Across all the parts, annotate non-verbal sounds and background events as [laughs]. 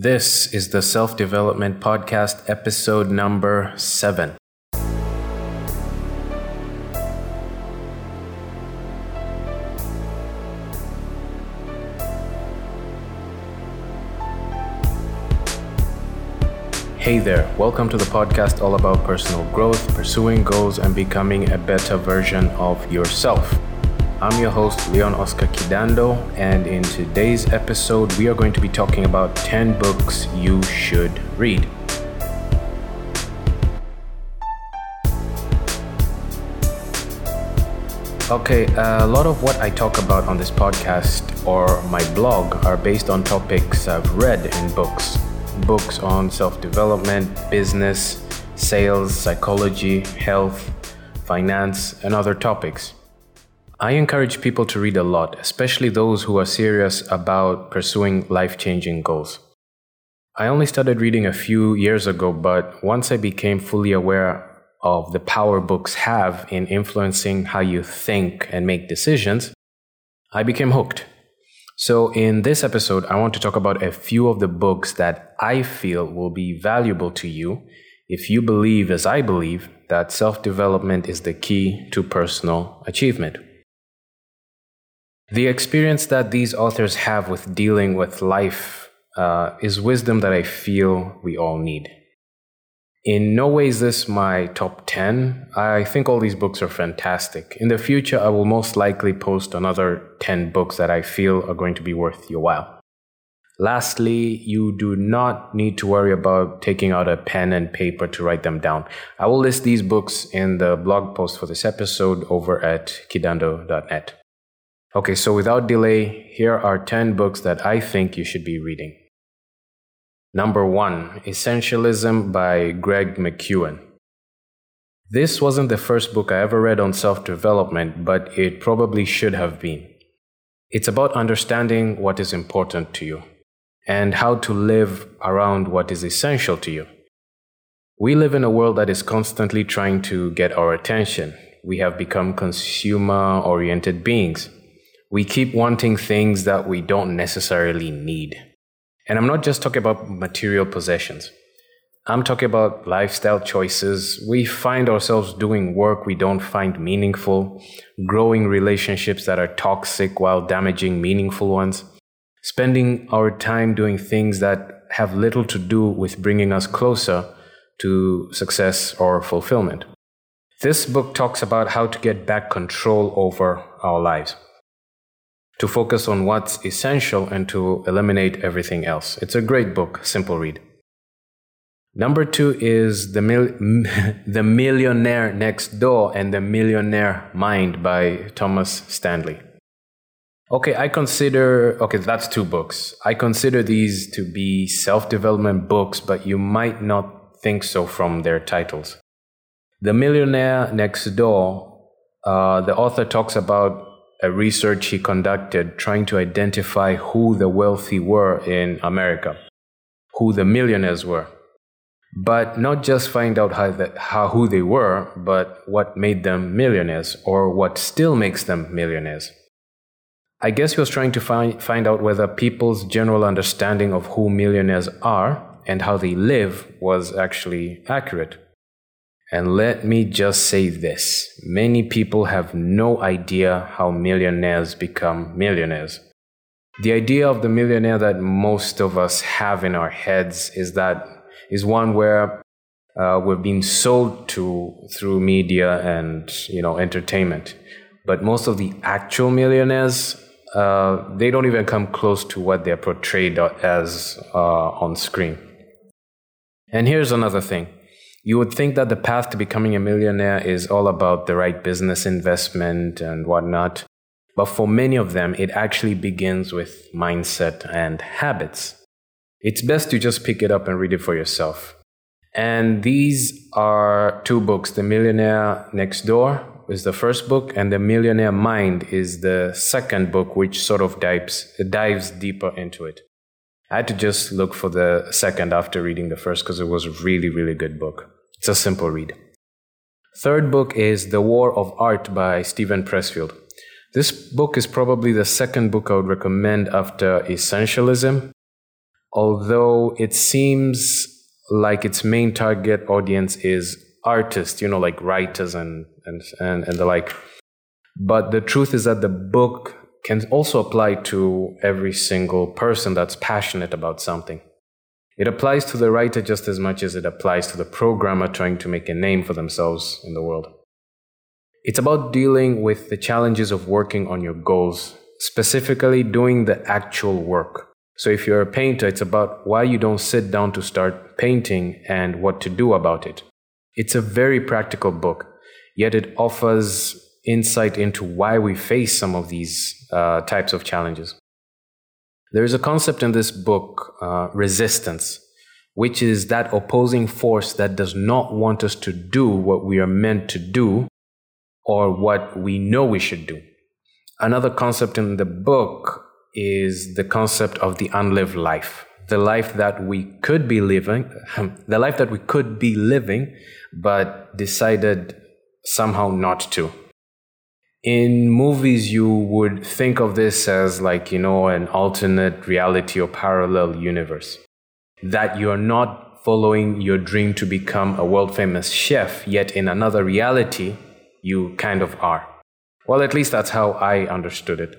This is the Self Development Podcast, episode number seven. Hey there, welcome to the podcast all about personal growth, pursuing goals, and becoming a better version of yourself. I'm your host, Leon Oscar Kidando, and in today's episode, we are going to be talking about 10 books you should read. Okay, a lot of what I talk about on this podcast or my blog are based on topics I've read in books. Books on self development, business, sales, psychology, health, finance, and other topics. I encourage people to read a lot, especially those who are serious about pursuing life changing goals. I only started reading a few years ago, but once I became fully aware of the power books have in influencing how you think and make decisions, I became hooked. So, in this episode, I want to talk about a few of the books that I feel will be valuable to you if you believe, as I believe, that self development is the key to personal achievement. The experience that these authors have with dealing with life uh, is wisdom that I feel we all need. In no way is this my top 10. I think all these books are fantastic. In the future, I will most likely post another 10 books that I feel are going to be worth your while. Lastly, you do not need to worry about taking out a pen and paper to write them down. I will list these books in the blog post for this episode over at kidando.net. Okay, so without delay, here are 10 books that I think you should be reading. Number one, Essentialism by Greg McKeown. This wasn't the first book I ever read on self development, but it probably should have been. It's about understanding what is important to you and how to live around what is essential to you. We live in a world that is constantly trying to get our attention. We have become consumer oriented beings we keep wanting things that we don't necessarily need. And I'm not just talking about material possessions. I'm talking about lifestyle choices. We find ourselves doing work we don't find meaningful, growing relationships that are toxic while damaging meaningful ones, spending our time doing things that have little to do with bringing us closer to success or fulfillment. This book talks about how to get back control over our lives to focus on what's essential and to eliminate everything else. It's a great book, simple read. Number two is The, Mil- [laughs] the Millionaire Next Door and The Millionaire Mind by Thomas Stanley. Okay, I consider, okay, that's two books. I consider these to be self development books, but you might not think so from their titles. The Millionaire Next Door, uh, the author talks about a research he conducted trying to identify who the wealthy were in America, who the millionaires were. But not just find out how, the, how who they were, but what made them millionaires or what still makes them millionaires. I guess he was trying to find, find out whether people's general understanding of who millionaires are and how they live was actually accurate. And let me just say this many people have no idea how millionaires become millionaires. The idea of the millionaire that most of us have in our heads is that is one where uh, we've been sold to through media and you know entertainment. But most of the actual millionaires, uh, they don't even come close to what they're portrayed as uh, on screen. And here's another thing you would think that the path to becoming a millionaire is all about the right business investment and whatnot. But for many of them, it actually begins with mindset and habits. It's best to just pick it up and read it for yourself. And these are two books The Millionaire Next Door is the first book, and The Millionaire Mind is the second book, which sort of dives, dives deeper into it. I had to just look for the second after reading the first because it was a really, really good book. It's a simple read. Third book is The War of Art by Steven Pressfield. This book is probably the second book I would recommend after Essentialism. although it seems like its main target audience is artists, you know, like writers and, and, and, and the like. But the truth is that the book can also apply to every single person that's passionate about something. It applies to the writer just as much as it applies to the programmer trying to make a name for themselves in the world. It's about dealing with the challenges of working on your goals, specifically doing the actual work. So, if you're a painter, it's about why you don't sit down to start painting and what to do about it. It's a very practical book, yet it offers insight into why we face some of these uh, types of challenges. There is a concept in this book, uh, resistance, which is that opposing force that does not want us to do what we are meant to do or what we know we should do. Another concept in the book is the concept of the unlived life, the life that we could be living, [laughs] the life that we could be living, but decided somehow not to in movies you would think of this as like you know an alternate reality or parallel universe. That you're not following your dream to become a world famous chef yet in another reality you kind of are. Well at least that's how i understood it.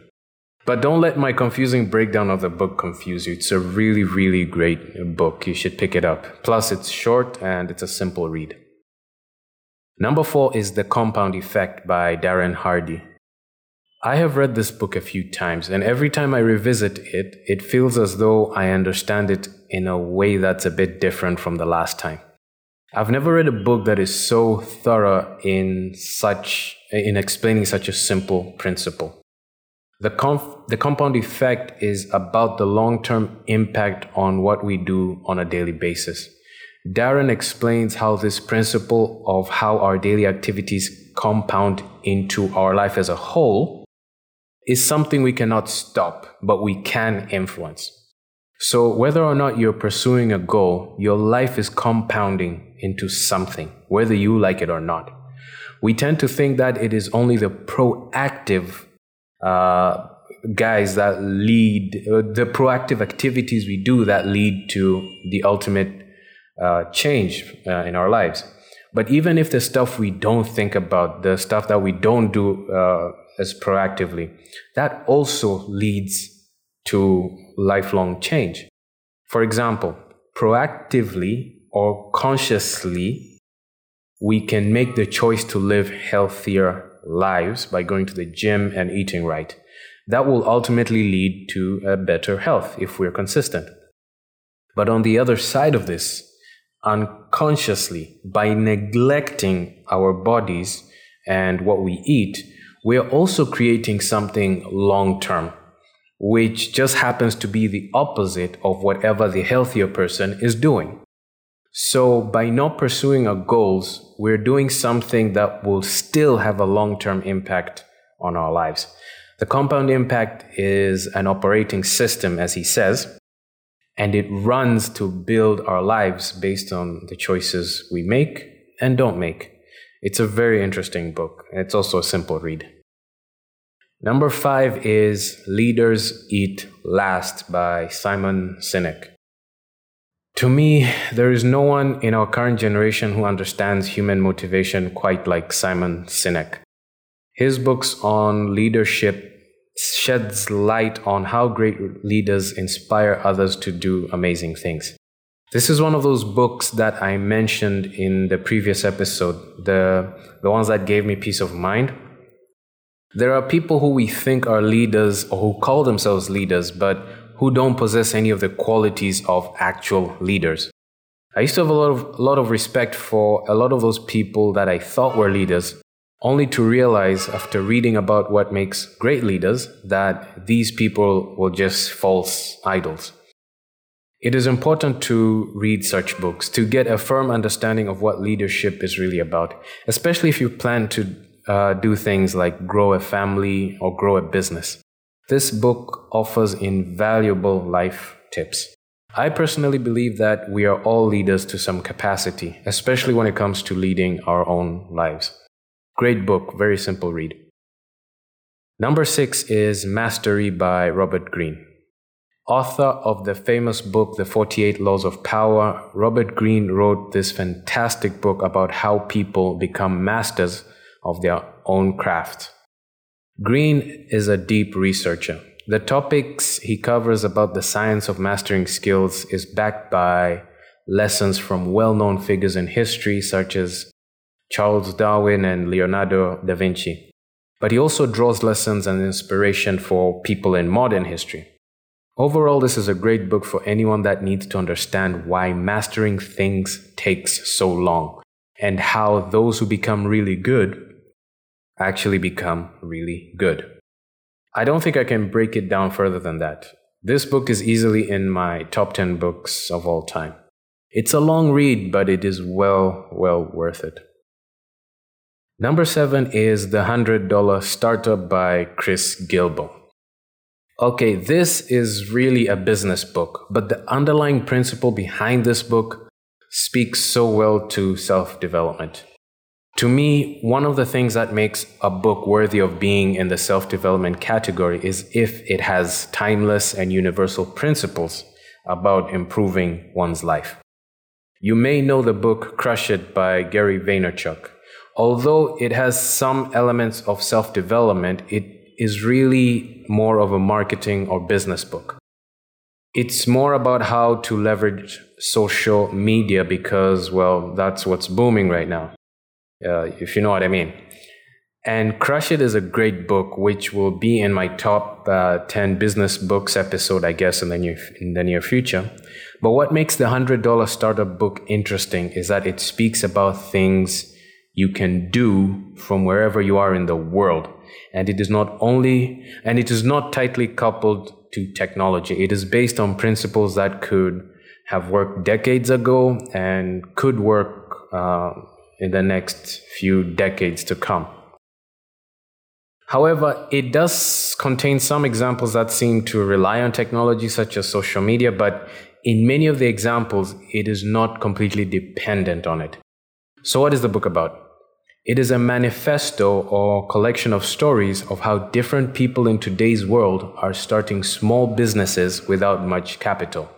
But don't let my confusing breakdown of the book confuse you. It's a really really great book. You should pick it up. Plus it's short and it's a simple read Number four is The Compound Effect by Darren Hardy. I have read this book a few times, and every time I revisit it, it feels as though I understand it in a way that's a bit different from the last time. I've never read a book that is so thorough in such in explaining such a simple principle. The, conf- the compound effect is about the long term impact on what we do on a daily basis. Darren explains how this principle of how our daily activities compound into our life as a whole is something we cannot stop, but we can influence. So, whether or not you're pursuing a goal, your life is compounding into something, whether you like it or not. We tend to think that it is only the proactive uh, guys that lead, uh, the proactive activities we do that lead to the ultimate uh, change uh, in our lives. But even if the stuff we don't think about, the stuff that we don't do uh, as proactively, that also leads to lifelong change. For example, proactively or consciously, we can make the choice to live healthier lives by going to the gym and eating right. That will ultimately lead to a better health if we're consistent. But on the other side of this, unconsciously by neglecting our bodies and what we eat, we are also creating something long term, which just happens to be the opposite of whatever the healthier person is doing. So, by not pursuing our goals, we're doing something that will still have a long term impact on our lives. The compound impact is an operating system, as he says, and it runs to build our lives based on the choices we make and don't make. It's a very interesting book. It's also a simple read. Number five is Leaders Eat Last by Simon Sinek. To me, there is no one in our current generation who understands human motivation quite like Simon Sinek. His books on leadership sheds light on how great leaders inspire others to do amazing things. This is one of those books that I mentioned in the previous episode, the, the ones that gave me peace of mind. There are people who we think are leaders or who call themselves leaders, but who don't possess any of the qualities of actual leaders. I used to have a lot of, a lot of respect for a lot of those people that I thought were leaders, only to realize after reading about what makes great leaders that these people were just false idols. It is important to read such books to get a firm understanding of what leadership is really about, especially if you plan to uh, do things like grow a family or grow a business. This book offers invaluable life tips. I personally believe that we are all leaders to some capacity, especially when it comes to leading our own lives. Great book, very simple read. Number six is Mastery by Robert Greene. Author of the famous book, The 48 Laws of Power, Robert Greene wrote this fantastic book about how people become masters of their own craft. Greene is a deep researcher. The topics he covers about the science of mastering skills is backed by lessons from well known figures in history, such as Charles Darwin and Leonardo da Vinci. But he also draws lessons and inspiration for people in modern history. Overall, this is a great book for anyone that needs to understand why mastering things takes so long and how those who become really good actually become really good. I don't think I can break it down further than that. This book is easily in my top 10 books of all time. It's a long read, but it is well, well worth it. Number seven is The $100 Startup by Chris Guillebeau. Okay, this is really a business book, but the underlying principle behind this book speaks so well to self development. To me, one of the things that makes a book worthy of being in the self development category is if it has timeless and universal principles about improving one's life. You may know the book Crush It by Gary Vaynerchuk. Although it has some elements of self development, it is really more of a marketing or business book. It's more about how to leverage social media because, well, that's what's booming right now, uh, if you know what I mean. And Crush It is a great book, which will be in my top uh, 10 business books episode, I guess, in the, near, in the near future. But what makes the $100 startup book interesting is that it speaks about things you can do from wherever you are in the world. And it is not only and it is not tightly coupled to technology. It is based on principles that could have worked decades ago and could work uh, in the next few decades to come. However, it does contain some examples that seem to rely on technology, such as social media, but in many of the examples, it is not completely dependent on it. So, what is the book about? It is a manifesto or collection of stories of how different people in today's world are starting small businesses without much capital.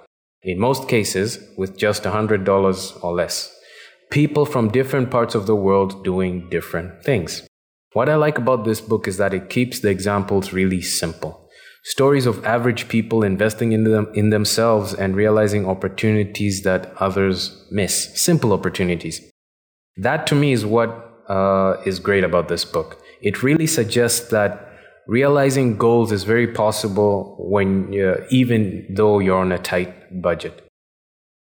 In most cases, with just $100 or less. People from different parts of the world doing different things. What I like about this book is that it keeps the examples really simple. Stories of average people investing in, them, in themselves and realizing opportunities that others miss. Simple opportunities. That to me is what uh, is great about this book. It really suggests that realizing goals is very possible when even though you're on a tight budget.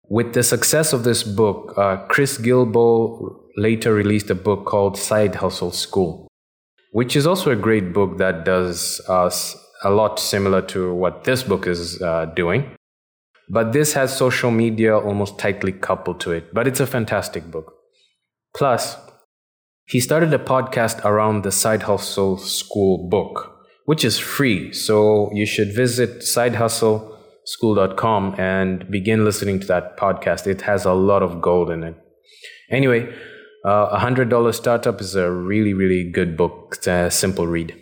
With the success of this book, uh, Chris Guillebeau later released a book called Side Hustle School, which is also a great book that does us a lot similar to what this book is uh, doing. But this has social media almost tightly coupled to it. But it's a fantastic book. Plus, he started a podcast around the Side Hustle School book, which is free. So you should visit sidehustleschool.com and begin listening to that podcast. It has a lot of gold in it. Anyway, uh, a $100 Startup is a really, really good book. It's a simple read.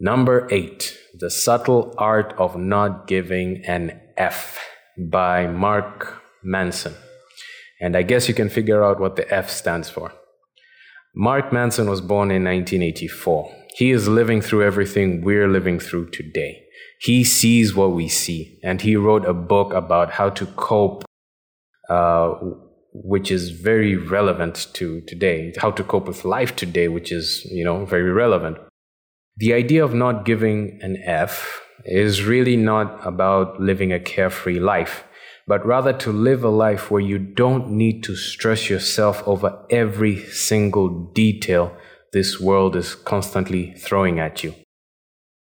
Number eight, The Subtle Art of Not Giving an F by Mark Manson. And I guess you can figure out what the F stands for. Mark Manson was born in 1984. He is living through everything we're living through today. He sees what we see, and he wrote a book about how to cope, uh, which is very relevant to today. How to cope with life today, which is you know very relevant. The idea of not giving an F is really not about living a carefree life but rather to live a life where you don't need to stress yourself over every single detail this world is constantly throwing at you.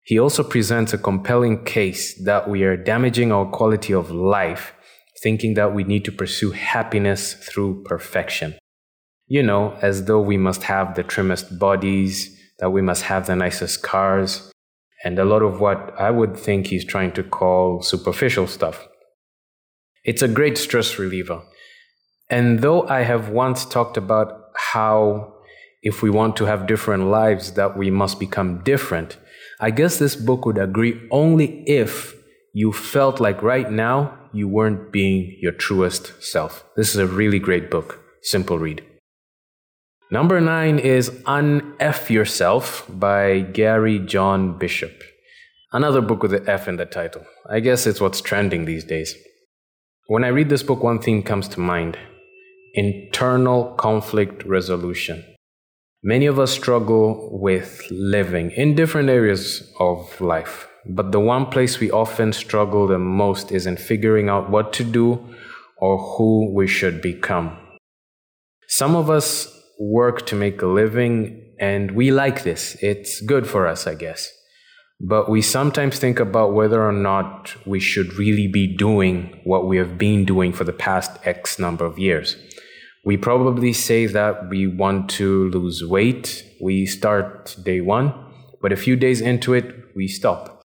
He also presents a compelling case that we are damaging our quality of life, thinking that we need to pursue happiness through perfection. You know, as though we must have the trimmest bodies, that we must have the nicest cars, and a lot of what I would think he's trying to call superficial stuff. It's a great stress reliever. And though I have once talked about how if we want to have different lives that we must become different, I guess this book would agree only if you felt like right now you weren't being your truest self. This is a really great book. Simple read. Number nine is Unf Yourself by Gary John Bishop. Another book with an F in the title. I guess it's what's trending these days. When I read this book, one thing comes to mind internal conflict resolution. Many of us struggle with living in different areas of life, but the one place we often struggle the most is in figuring out what to do or who we should become. Some of us work to make a living, and we like this. It's good for us, I guess. But we sometimes think about whether or not we should really be doing what we have been doing for the past X number of years. We probably say that we want to lose weight. We start day one, but a few days into it, we stop.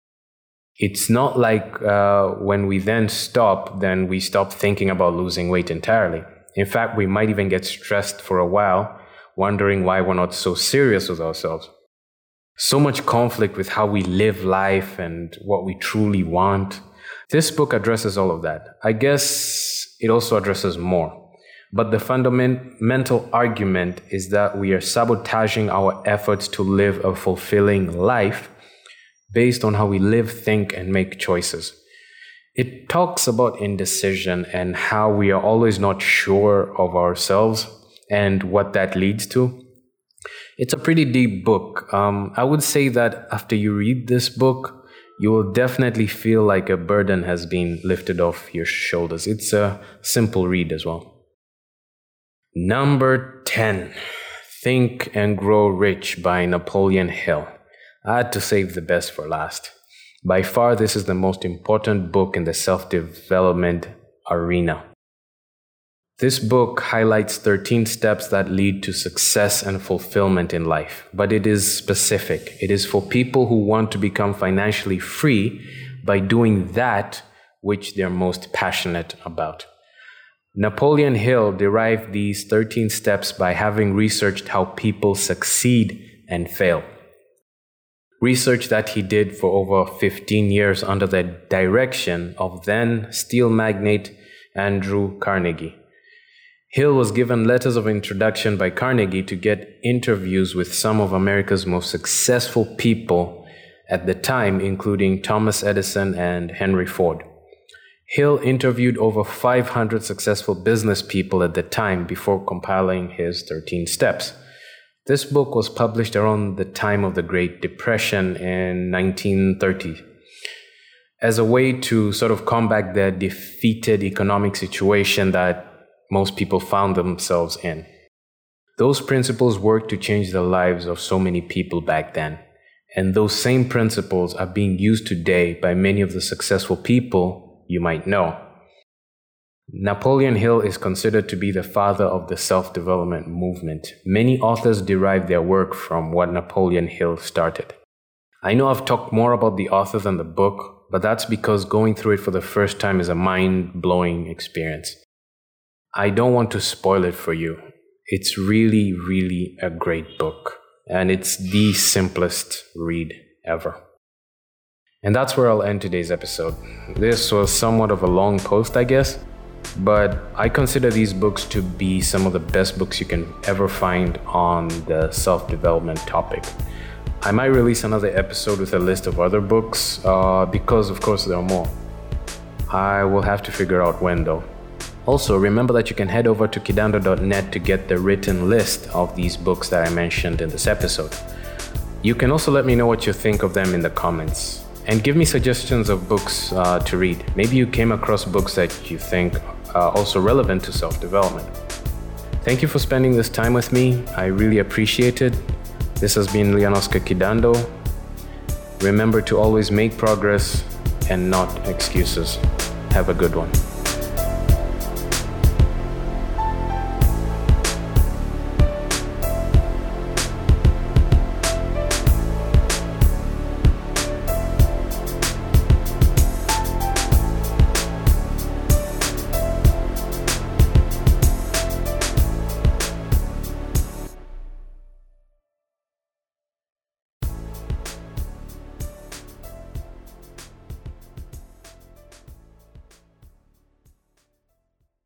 It's not like uh, when we then stop, then we stop thinking about losing weight entirely. In fact, we might even get stressed for a while, wondering why we're not so serious with ourselves. So much conflict with how we live life and what we truly want. This book addresses all of that. I guess it also addresses more. But the fundamental argument is that we are sabotaging our efforts to live a fulfilling life based on how we live, think, and make choices. It talks about indecision and how we are always not sure of ourselves and what that leads to. It's a pretty deep book. Um, I would say that after you read this book, you will definitely feel like a burden has been lifted off your shoulders. It's a simple read as well. Number 10 Think and Grow Rich by Napoleon Hill. I had to save the best for last. By far, this is the most important book in the self development arena. This book highlights 13 steps that lead to success and fulfillment in life, but it is specific. It is for people who want to become financially free by doing that which they're most passionate about. Napoleon Hill derived these 13 steps by having researched how people succeed and fail research that he did for over 15 years under the direction of then steel magnate Andrew Carnegie. Hill was given letters of introduction by Carnegie to get interviews with some of America's most successful people at the time, including Thomas Edison and Henry Ford. Hill interviewed over 500 successful business people at the time before compiling his 13 steps. This book was published around the time of the Great Depression in 1930 as a way to sort of combat the defeated economic situation that most people found themselves in. Those principles worked to change the lives of so many people back then. And those same principles are being used today by many of the successful people you might know. Napoleon Hill is considered to be the father of the self development movement. Many authors derive their work from what Napoleon Hill started. I know I've talked more about the author than the book, but that's because going through it for the first time is a mind blowing experience. I don't want to spoil it for you. It's really, really a great book, and it's the simplest read ever. And that's where I'll end today's episode. This was somewhat of a long post, I guess but I consider these books to be some of the best books you can ever find on the self development topic. I might release another episode with a list of other books uh, because, of course, there are more. I will have to figure out when though. Also, remember that you can head over to kidando.net to get the written list of these books that I mentioned in this episode. You can also let me know what you think of them in the comments and give me suggestions of books uh, to read. Maybe you came across books that you think uh, also relevant to self development. Thank you for spending this time with me. I really appreciate it. This has been Lianosca Kidando. Remember to always make progress and not excuses. Have a good one.